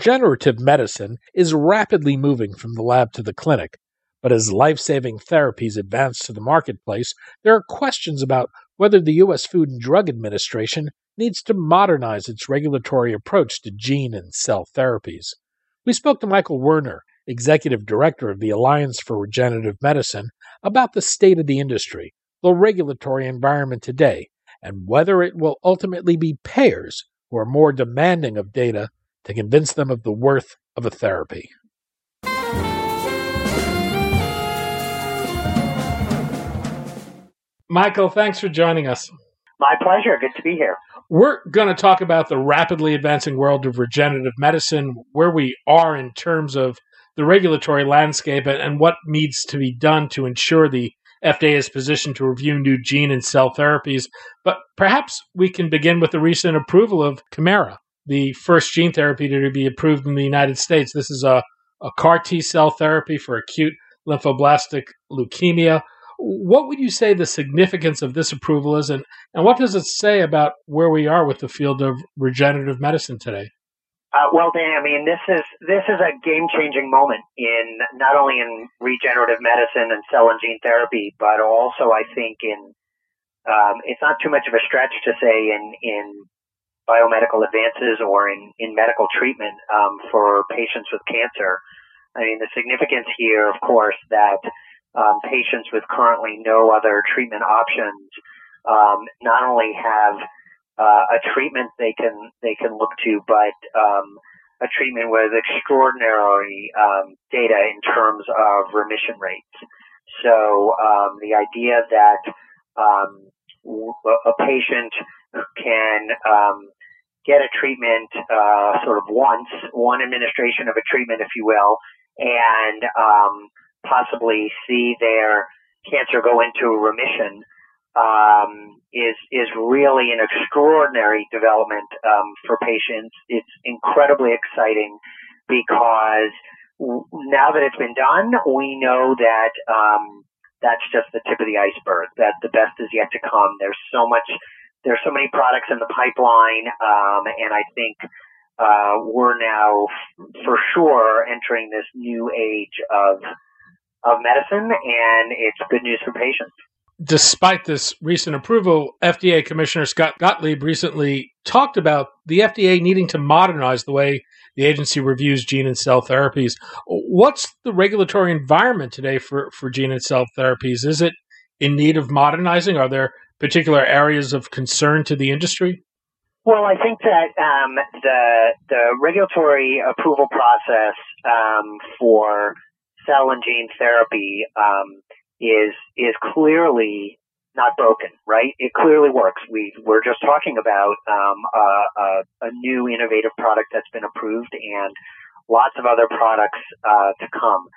Regenerative medicine is rapidly moving from the lab to the clinic, but as life saving therapies advance to the marketplace, there are questions about whether the U.S. Food and Drug Administration needs to modernize its regulatory approach to gene and cell therapies. We spoke to Michael Werner, Executive Director of the Alliance for Regenerative Medicine, about the state of the industry, the regulatory environment today, and whether it will ultimately be payers who are more demanding of data to convince them of the worth of a therapy. Michael, thanks for joining us. My pleasure. Good to be here. We're going to talk about the rapidly advancing world of regenerative medicine, where we are in terms of the regulatory landscape, and what needs to be done to ensure the FDA is positioned to review new gene and cell therapies. But perhaps we can begin with the recent approval of Kymriah the first gene therapy to be approved in the United States. This is a, a CAR T cell therapy for acute lymphoblastic leukemia. What would you say the significance of this approval is, and, and what does it say about where we are with the field of regenerative medicine today? Uh, well, Dan, I mean, this is this is a game-changing moment in not only in regenerative medicine and cell and gene therapy, but also I think in um, it's not too much of a stretch to say in in biomedical advances or in, in medical treatment um, for patients with cancer. I mean, the significance here, of course, that um, patients with currently no other treatment options um, not only have uh, a treatment they can they can look to, but um, a treatment with extraordinary um, data in terms of remission rates. So um, the idea that a patient can um, get a treatment uh, sort of once, one administration of a treatment, if you will, and um, possibly see their cancer go into remission um, is is really an extraordinary development um, for patients. It's incredibly exciting because now that it's been done, we know that um, that's just the tip of the iceberg. That the best is yet to come. There's so much there's so many products in the pipeline, um, and I think uh, we're now f- for sure entering this new age of of medicine, and it's good news for patients. Despite this recent approval, FDA Commissioner Scott Gottlieb recently talked about the FDA needing to modernize the way the agency reviews gene and cell therapies. What's the regulatory environment today for, for gene and cell therapies? Is it in need of modernizing? Are there particular areas of concern to the industry? Well, I think that um, the the regulatory approval process um, for cell and gene therapy um, is is clearly not broken, right? It clearly works. We we're just talking about um, a, a, a, new innovative product that's been approved, and lots of other products uh, to come.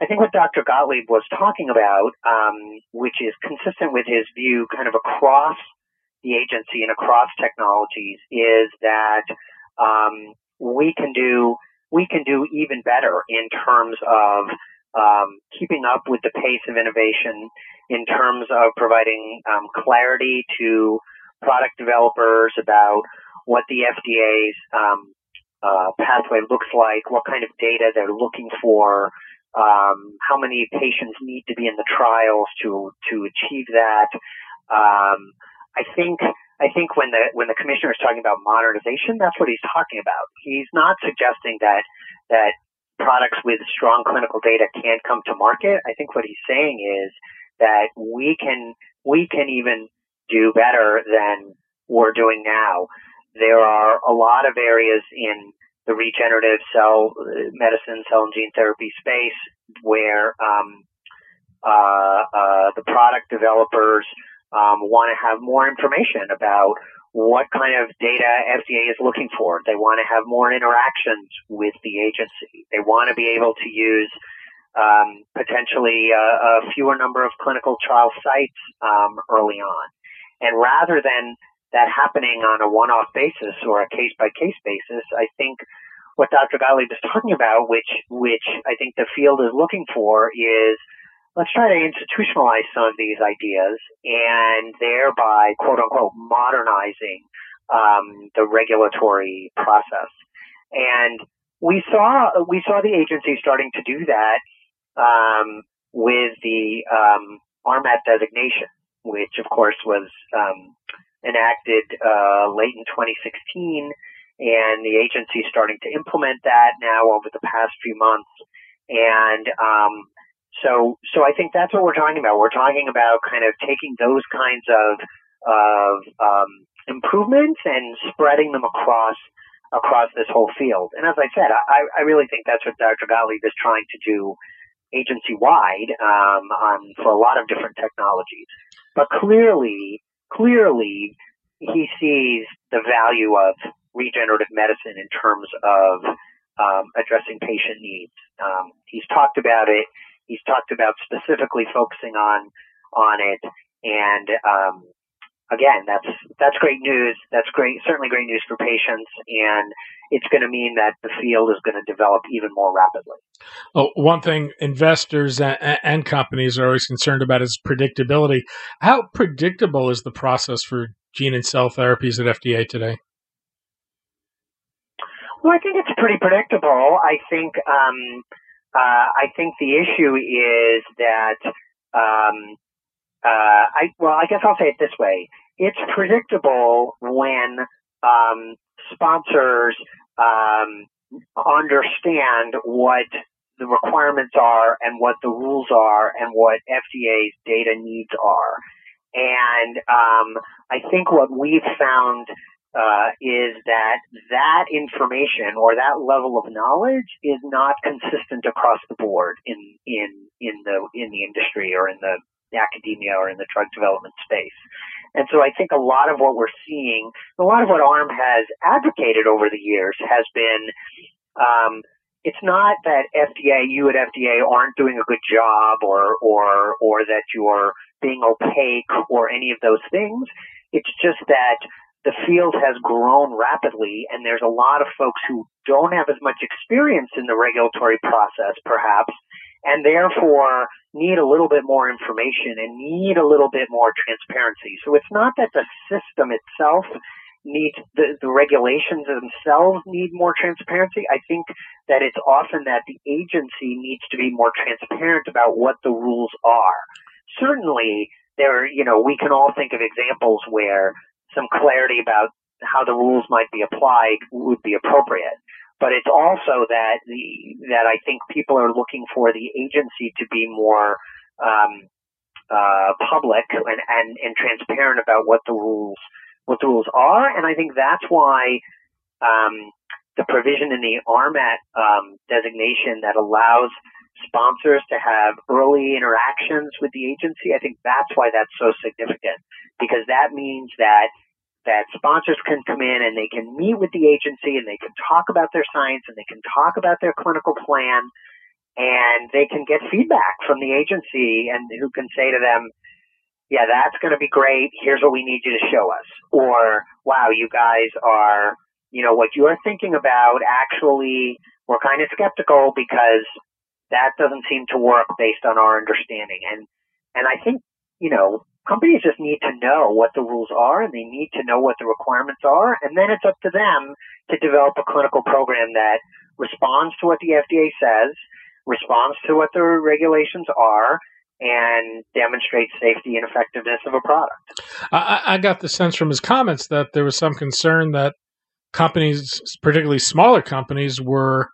I think what Dr. Gottlieb was talking about, um, which is consistent with his view kind of across the agency and across technologies, is that um, we can do we can do even better in terms of um, keeping up with the pace of innovation, in terms of providing um, clarity to product developers about what the FDA's um, uh, pathway looks like, what kind of data they're looking for, um, how many patients need to be in the trials to to achieve that. Um, I think I think when the when the commissioner is talking about modernization, that's what he's talking about. He's not suggesting that that products with strong clinical data can't come to market. I think what he's saying is that we can we can even do better than we're doing now. There are a lot of areas in the regenerative cell medicine, cell and gene therapy space where um, uh, uh, the product developers um, want to have more information about what kind of data FDA is looking for. They want to have more interactions with the agency. They want to be able to use um, potentially a, a, fewer number of clinical trial sites um, early on. And rather than that happening on a one-off basis or a case-by-case basis, I think what Dr. Gottlieb is talking about, which which I think the field is looking for, is let's try to institutionalize some of these ideas and thereby, quote unquote, modernizing um, the regulatory process. And we saw we saw the agency starting to do that um, with the um, RMAT designation, which of course was um, enacted uh, late in 2016, and the agency is starting to implement that now over the past few months. And um, so, so I think that's what we're talking about. We're talking about kind of taking those kinds of of um, improvements and spreading them across across this whole field. And as I said, I, I really think that's what Dr. Gottlieb is trying to do agency wide um, on for a lot of different technologies. But clearly, clearly, he sees the value of regenerative medicine in terms of um, addressing patient needs. Um, he's talked about it he's talked about specifically focusing on on it. And um, again, that's that's great news. That's great, certainly great news for patients, and it's going to mean that the field is going to develop even more rapidly. Oh, one thing investors and companies are always concerned about is predictability. How predictable is the process for gene and cell therapies at FDA today? Well, I think it's pretty predictable. I think um, uh, I think the issue is that, um, uh, I, well, I guess I'll say it this way. It's predictable when, um, sponsors, um, understand what the requirements are and what the rules are and what FDA's data needs are. And um, I think what we've found uh, is that that information or that level of knowledge is not consistent across the board in in in the in the industry or in the academia or in the drug development space. And so I think a lot of what we're seeing, a lot of what ARM has advocated over the years has been, um, it's not that FDA, you at FDA aren't doing a good job or, or, or that you're being opaque or any of those things. It's just that the field has grown rapidly and there's a lot of folks who don't have as much experience in the regulatory process perhaps and therefore need a little bit more information and need a little bit more transparency. So it's not that the system itself needs the, the regulations themselves need more transparency. I think that it's often that the agency needs to be more transparent about what the rules are. Certainly there, you know, we can all think of examples where some clarity about how the rules might be applied would be appropriate. But it's also that the that I think people are looking for the agency to be more um, uh, public and, and, and transparent about what the rules what the rules are, and I think that's why um, the provision in the RMAT um, designation that allows sponsors to have early interactions with the agency. I think that's why that's so significant because that means that that sponsors can come in and they can meet with the agency and they can talk about their science and they can talk about their clinical plan and they can get feedback from the agency and who can say to them, yeah, that's going to be great. Here's what we need you to show us. Or, wow, you guys are, you know, what you're thinking about actually, we're kind of skeptical because that doesn't seem to work based on our understanding. And, and I think, you know, companies just need to know what the rules are and they need to know what the requirements are. And then it's up to them to develop a clinical program that responds to what the FDA says, responds to what the regulations are, and demonstrate safety and effectiveness of a product. I, I got the sense from his comments that there was some concern that companies, particularly smaller companies, were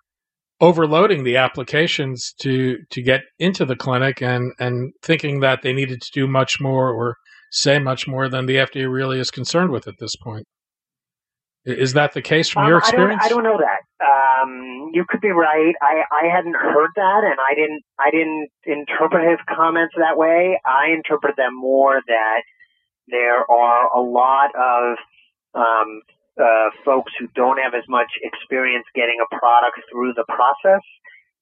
overloading the applications to to get into the clinic and and thinking that they needed to do much more or say much more than the FDA really is concerned with at this point. Is that the case from um, your experience? I don't, I don't know that. Um, you could be right. I, I hadn't heard that, and I didn't I didn't interpret his comments that way. I interpret them more that there are a lot of um, uh, folks who don't have as much experience getting a product through the process,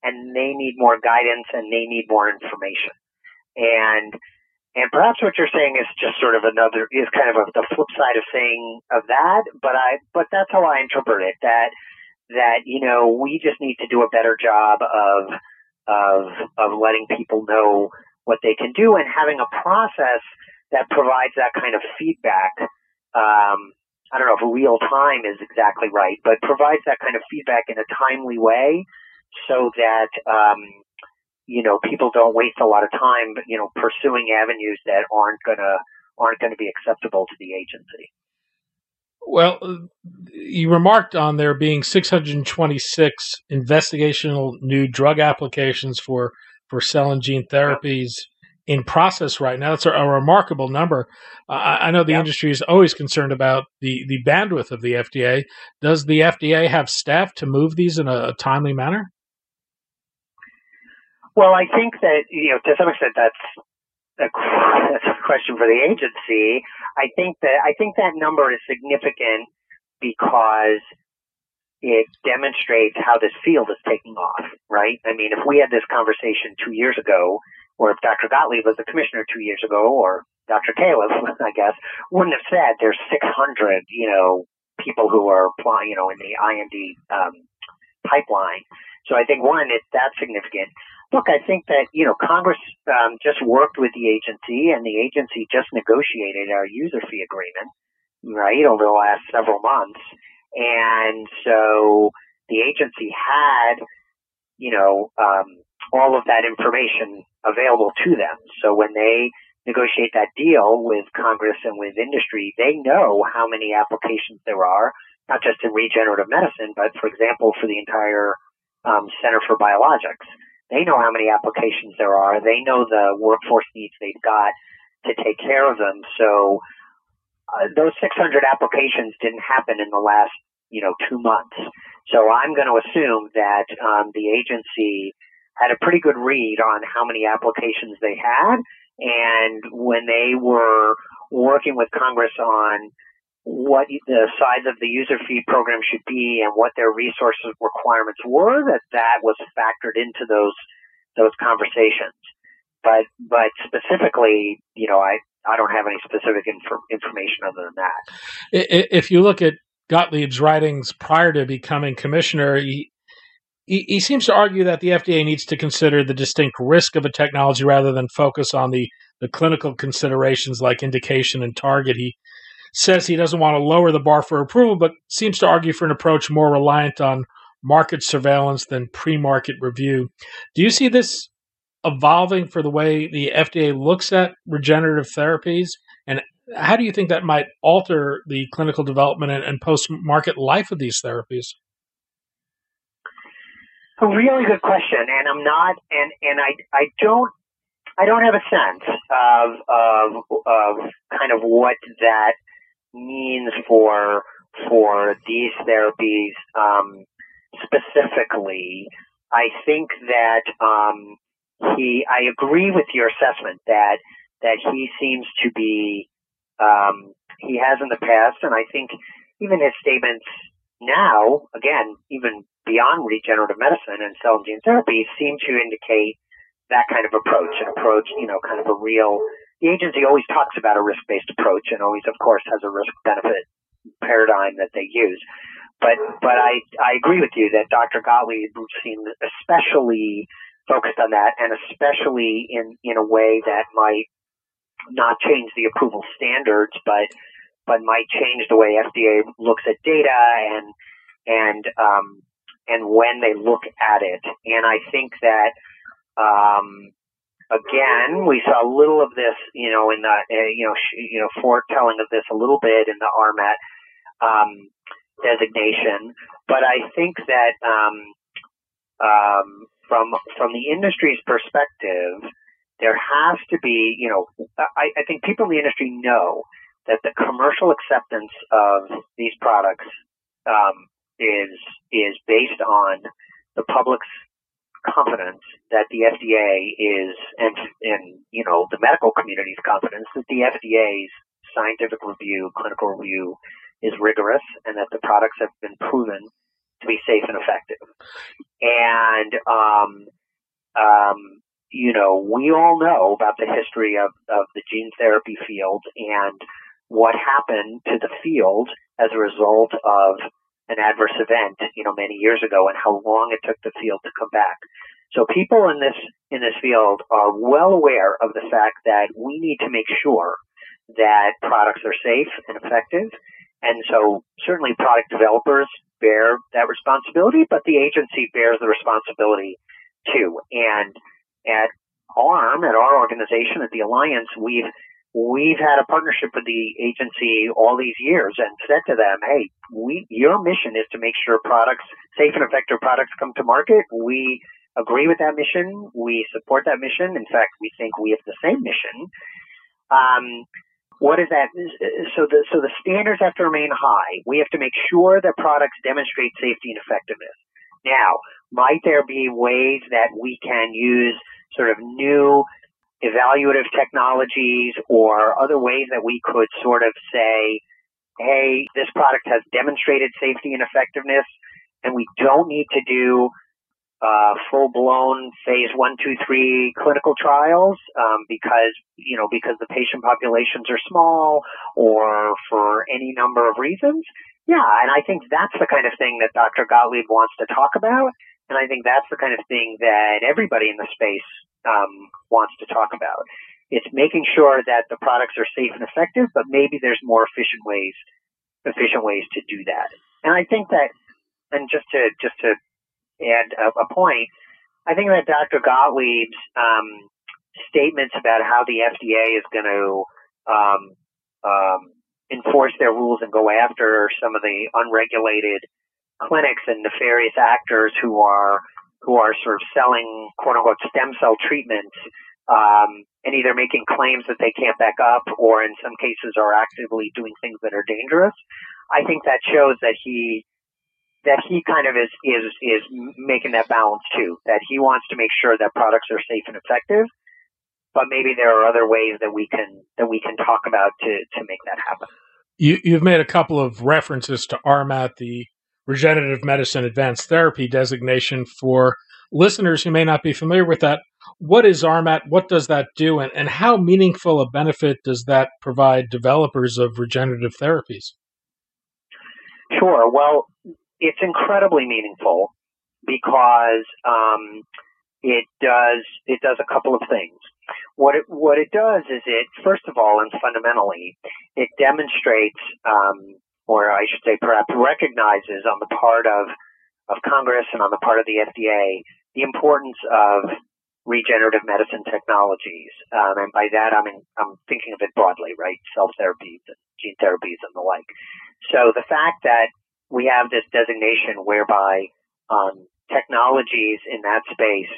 and they need more guidance and they need more information. And and perhaps what you're saying is just sort of another is kind of a, the flip side of saying of that. But I but that's how I interpret it. That that you know we just need to do a better job of of of letting people know what they can do and having a process that provides that kind of feedback um, I don't know if real time is exactly right, but provides that kind of feedback in a timely way so that, um, you know, people don't waste a lot of time, you know, pursuing avenues that aren't gonna, aren't gonna be acceptable to the agency. Well, you remarked on there being 626 investigational new drug applications for, for cell and gene therapies in process right now. That's a, a remarkable number. Uh, I know the yep. industry is always concerned about the, the bandwidth of the FDA. Does the FDA have staff to move these in a, a timely manner? Well, I think that you know to some extent that's a, that's a question for the agency. I think that I think that number is significant because it demonstrates how this field is taking off, right? I mean, if we had this conversation two years ago, or if Dr. Gottlieb was the commissioner two years ago, or Dr. Califf, I guess, wouldn't have said there's 600, you know, people who are applying, you know, in the IND um, pipeline. So I think one, it, that's significant. Look, I think that you know Congress um, just worked with the agency, and the agency just negotiated our user fee agreement, right, over the last several months, and so the agency had, you know, um, all of that information available to them. So when they negotiate that deal with Congress and with industry, they know how many applications there are, not just in regenerative medicine, but for example, for the entire um, Center for Biologics. They know how many applications there are. They know the workforce needs they've got to take care of them. So uh, those 600 applications didn't happen in the last, you know, two months. So I'm going to assume that um, the agency had a pretty good read on how many applications they had. And when they were working with Congress on what the size of the user fee program should be and what their resources requirements were, that that was factored into those those conversations. But but specifically, you know, I I don't have any specific inf- information other than that. If you look at Gottlieb's writings prior to becoming commissioner, he, he, he seems to argue that the FDA needs to consider the distinct risk of a technology rather than focus on the, the clinical considerations like indication and target. He says he doesn't want to lower the bar for approval, but seems to argue for an approach more reliant on market surveillance than pre market review. Do you see this evolving for the way the FDA looks at regenerative therapies? And how do you think that might alter the clinical development and, and post market life of these therapies? A really good question, and I'm not, and and I I don't I don't have a sense of of of kind of what that means for for these therapies um, specifically. I think that um, he I agree with your assessment that that he seems to be um, he has in the past, and I think even his statements now, again, even beyond regenerative medicine and cell and gene therapy, seem to indicate that kind of approach, an approach, you know, kind of a real. The agency always talks about a risk-based approach, and always, of course, has a risk-benefit paradigm that they use. But but I I agree with you that Dr. Gottlieb seemed especially focused on that, and especially in in a way that might not change the approval standards, but but might change the way FDA looks at data and and um, and when they look at it. And I think that um, again, we saw a little of this, you know, in the, uh, you know, sh- you know, foretelling of this a little bit in the RMAT um, designation. But I think that um, um, from from the industry's perspective, there has to be, you know, I, I think people in the industry know that the commercial acceptance of these products um, is is based on the public's confidence that the FDA is, and and you know the medical community's confidence that the FDA's scientific review, clinical review, is rigorous, and that the products have been proven to be safe and effective. And um, um, you know, we all know about the history of, of the gene therapy field and what happened to the field as a result of an adverse event, you know, many years ago and how long it took the field to come back. So people in this, in this field are well aware of the fact that we need to make sure that products are safe and effective. And so certainly product developers bear that responsibility, but the agency bears the responsibility too. And at ARM, at our organization, at the Alliance, we've we've had a partnership with the agency all these years and said to them, hey, we, your mission is to make sure products, safe and effective products come to market. We agree with that mission. We support that mission. In fact, we think we have the same mission. Um, what is that? So the, so the standards have to remain high. We have to make sure that products demonstrate safety and effectiveness. Now, might there be ways that we can use sort of new evaluative technologies or other ways that we could sort of say, hey, this product has demonstrated safety and effectiveness, and we don't need to do uh, full-blown phase one, two, three clinical trials um, because you know because the patient populations are small or for any number of reasons. Yeah, and I think that's the kind of thing that Dr. Gottlieb wants to talk about, and I think that's the kind of thing that everybody in the space um, wants to talk about. It's making sure that the products are safe and effective, but maybe there's more efficient ways, efficient ways to do that. And I think that, and just to just to add a, a point, I think that Dr. Gottlieb's um, statements about how the FDA is going to um, um, enforce their rules and go after some of the unregulated clinics and nefarious actors who are who are sort of selling quote unquote stem cell treatments um, and either making claims that they can't back up or in some cases are actively doing things that are dangerous. I think that shows that he that he kind of is is is making that balance too. That he wants to make sure that products are safe and effective, but maybe there are other ways that we can that we can talk about to to make that happen. You, you've made a couple of references to RMAT, the Regenerative Medicine Advanced Therapy designation for listeners who may not be familiar with that. What is RMAT? What does that do? And, and how meaningful a benefit does that provide developers of regenerative therapies? Sure. Well, it's incredibly meaningful because um, it does it does a couple of things. What it what it does is it first of all and fundamentally it demonstrates um, or I should say perhaps recognizes on the part of, of Congress and on the part of the FDA the importance of regenerative medicine technologies. Um, and by that, I mean, I'm thinking of it broadly, right? Cell therapies gene therapies and the like. So the fact that we have this designation whereby um, technologies in that space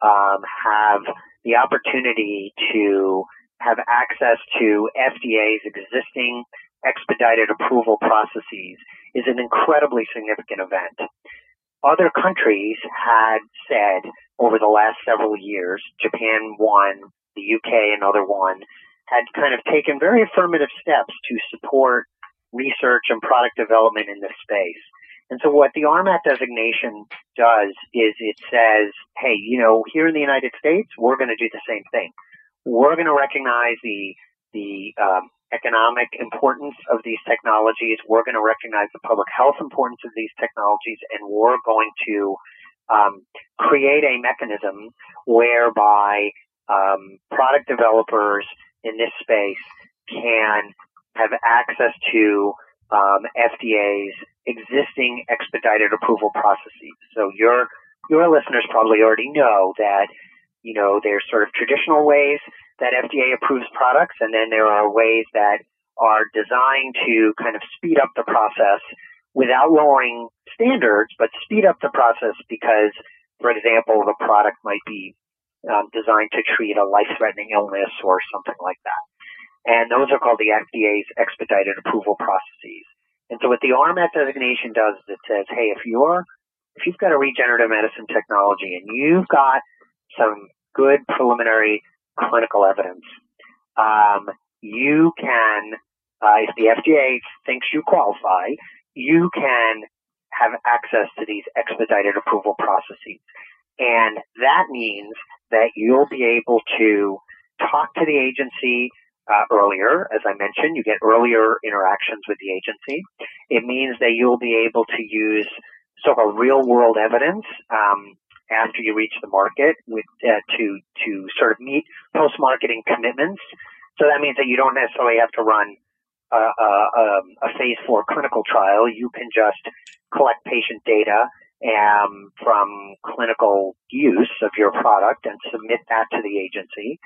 um, have the opportunity to have access to FDA's existing expedited approval processes is an incredibly significant event. Other countries had said over the last several years, Japan one, the UK another one, had kind of taken very affirmative steps to support research and product development in this space. And so what the RMAT designation does is it says, hey, you know, here in the United States, we're going to do the same thing. We're going to recognize the the um, economic importance of these technologies. We're going to recognize the public health importance of these technologies, and we're going to um, create a mechanism whereby um, product developers in this space can have access to um, FDA's existing expedited approval processes. So your your listeners probably already know that you know, there's sort of traditional ways that FDA approves products, and then there are ways that are designed to kind of speed up the process without lowering standards, but speed up the process because, for example, the product might be um, designed to treat a life-threatening illness or something like that. And those are called the FDA's expedited approval processes. And so what the RMAT designation does is it says, hey, if you're if you've got a regenerative medicine technology and you've got some good preliminary clinical evidence, um, you can, uh, if the FDA thinks you qualify, you can have access to these expedited approval processes. And that means that you'll be able to talk to the agency uh, earlier. As I mentioned, you get earlier interactions with the agency. It means that you'll be able to use so-called real-world evidence um, after you reach the market with uh, to to sort of meet post-marketing commitments. So that means that you don't necessarily have to run a, a, um, a phase four clinical trial. You can just collect patient data um, from clinical use of your product and submit that to the agency.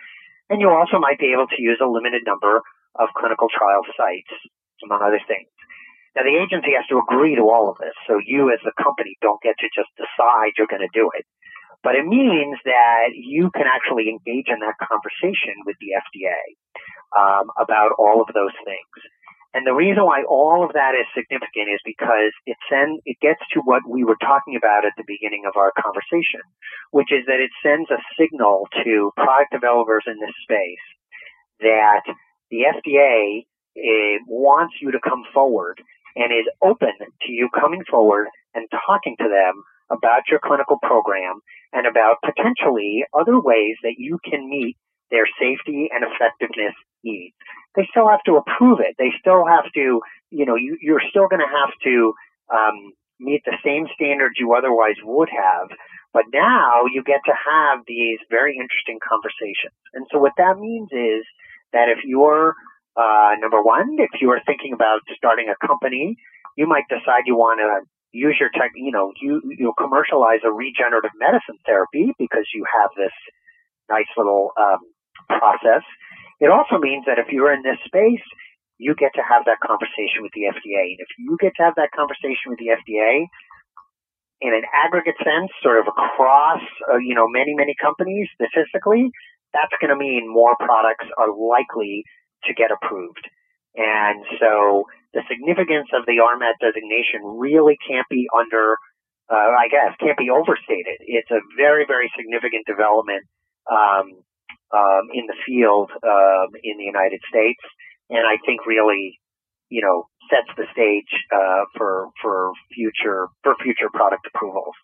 And you also might be able to use a limited number of clinical trial sites, among other things. Now the agency has to agree to all of this, so you as the company don't get to just decide you're going to do it. But it means that you can actually engage in that conversation with the FDA um, about all of those things. And the reason why all of that is significant is because it sends it gets to what we were talking about at the beginning of our conversation, which is that it sends a signal to product developers in this space that the FDA eh, wants you to come forward and is open to you coming forward and talking to them about your clinical program and about potentially other ways that you can meet their safety and effectiveness needs. They still have to approve it. They still have to, you know, you, you're still going to have to um, meet the same standards you otherwise would have. But now you get to have these very interesting conversations. And so what that means is that if you're uh, number one, if you are thinking about starting a company, you might decide you want to use your tech, you know, you, you commercialize a regenerative medicine therapy because you have this nice little, um, process. It also means that if you're in this space, you get to have that conversation with the FDA. And if you get to have that conversation with the FDA in an aggregate sense, sort of across, uh, you know, many, many companies statistically, that's going to mean more products are likely to get approved. And so the significance of the RMAT designation really can't be under, uh, I guess, can't be overstated. It's a very, very significant development um, um, in the field um, in the United States, and I think really, you know, sets the stage uh, for for future for future product approvals.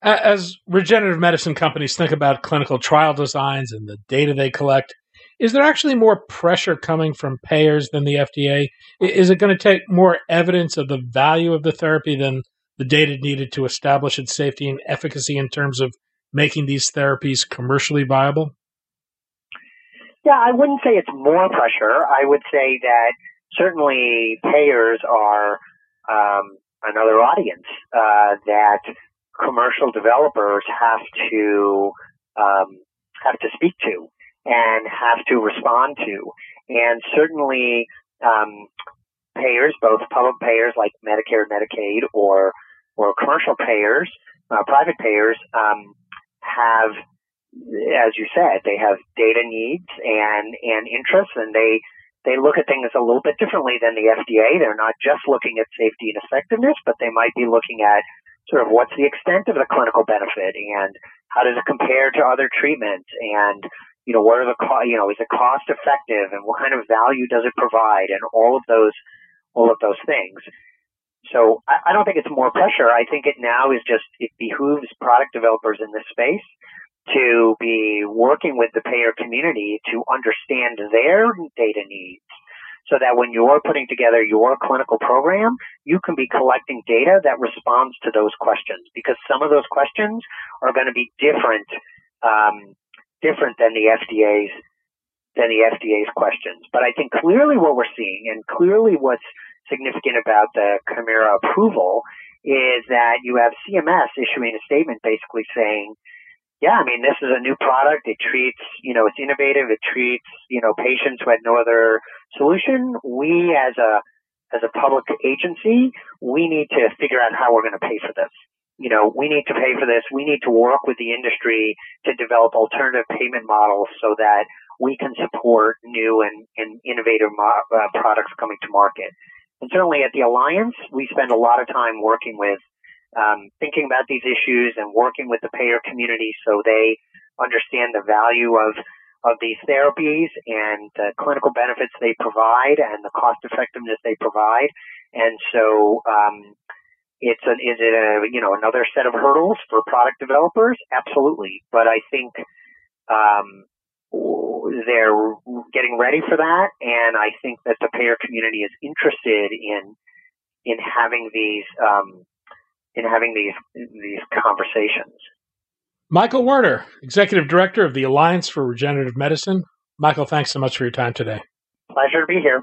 As regenerative medicine companies think about clinical trial designs and the data they collect, is there actually more pressure coming from payers than the FDA? Is it going to take more evidence of the value of the therapy than the data needed to establish its safety and efficacy in terms of making these therapies commercially viable? Yeah, I wouldn't say it's more pressure. I would say that certainly payers are um, another audience uh, that commercial developers have to um, have to speak to and have to respond to. And certainly, um, payers, both public payers like Medicare, Medicaid, or or commercial payers, uh, private payers, um, have, as you said, they have data needs and and interests, and they they look at things a little bit differently than the FDA. They're not just looking at safety and effectiveness, but they might be looking at sort of what's the extent of the clinical benefit and how does it compare to other treatments and you know, what are the co- you know, is it cost effective and what kind of value does it provide and all of those, all of those things. So I, I don't think it's more pressure. I think it now is just, it behooves product developers in this space to be working with the payer community to understand their data needs so that when you're putting together your clinical program, you can be collecting data that responds to those questions because some of those questions are going to be different um, different than the FDA's than the FDA's questions. But I think clearly what we're seeing and clearly what's significant about the Kymriah approval is that you have CMS issuing a statement basically saying yeah, I mean, this is a new product. It treats, you know, it's innovative. It treats, you know, patients who had no other solution. We as a, as a public agency, we need to figure out how we're going to pay for this. You know, we need to pay for this. We need to work with the industry to develop alternative payment models so that we can support new and, and innovative mo- uh, products coming to market. And certainly at the Alliance, we spend a lot of time working with, um, thinking about these issues and working with the payer community so they understand the value of of these therapies and the clinical benefits they provide and the cost effectiveness they provide. And so, um, it's an, is it a, you know, another set of hurdles for product developers? Absolutely. But I think, um, they're getting ready for that. And I think that the payer community is interested in, in having these, um, in having these, these conversations. Michael Werner, Executive Director of the Alliance for Regenerative Medicine. Michael, thanks so much for your time today. Pleasure to be here.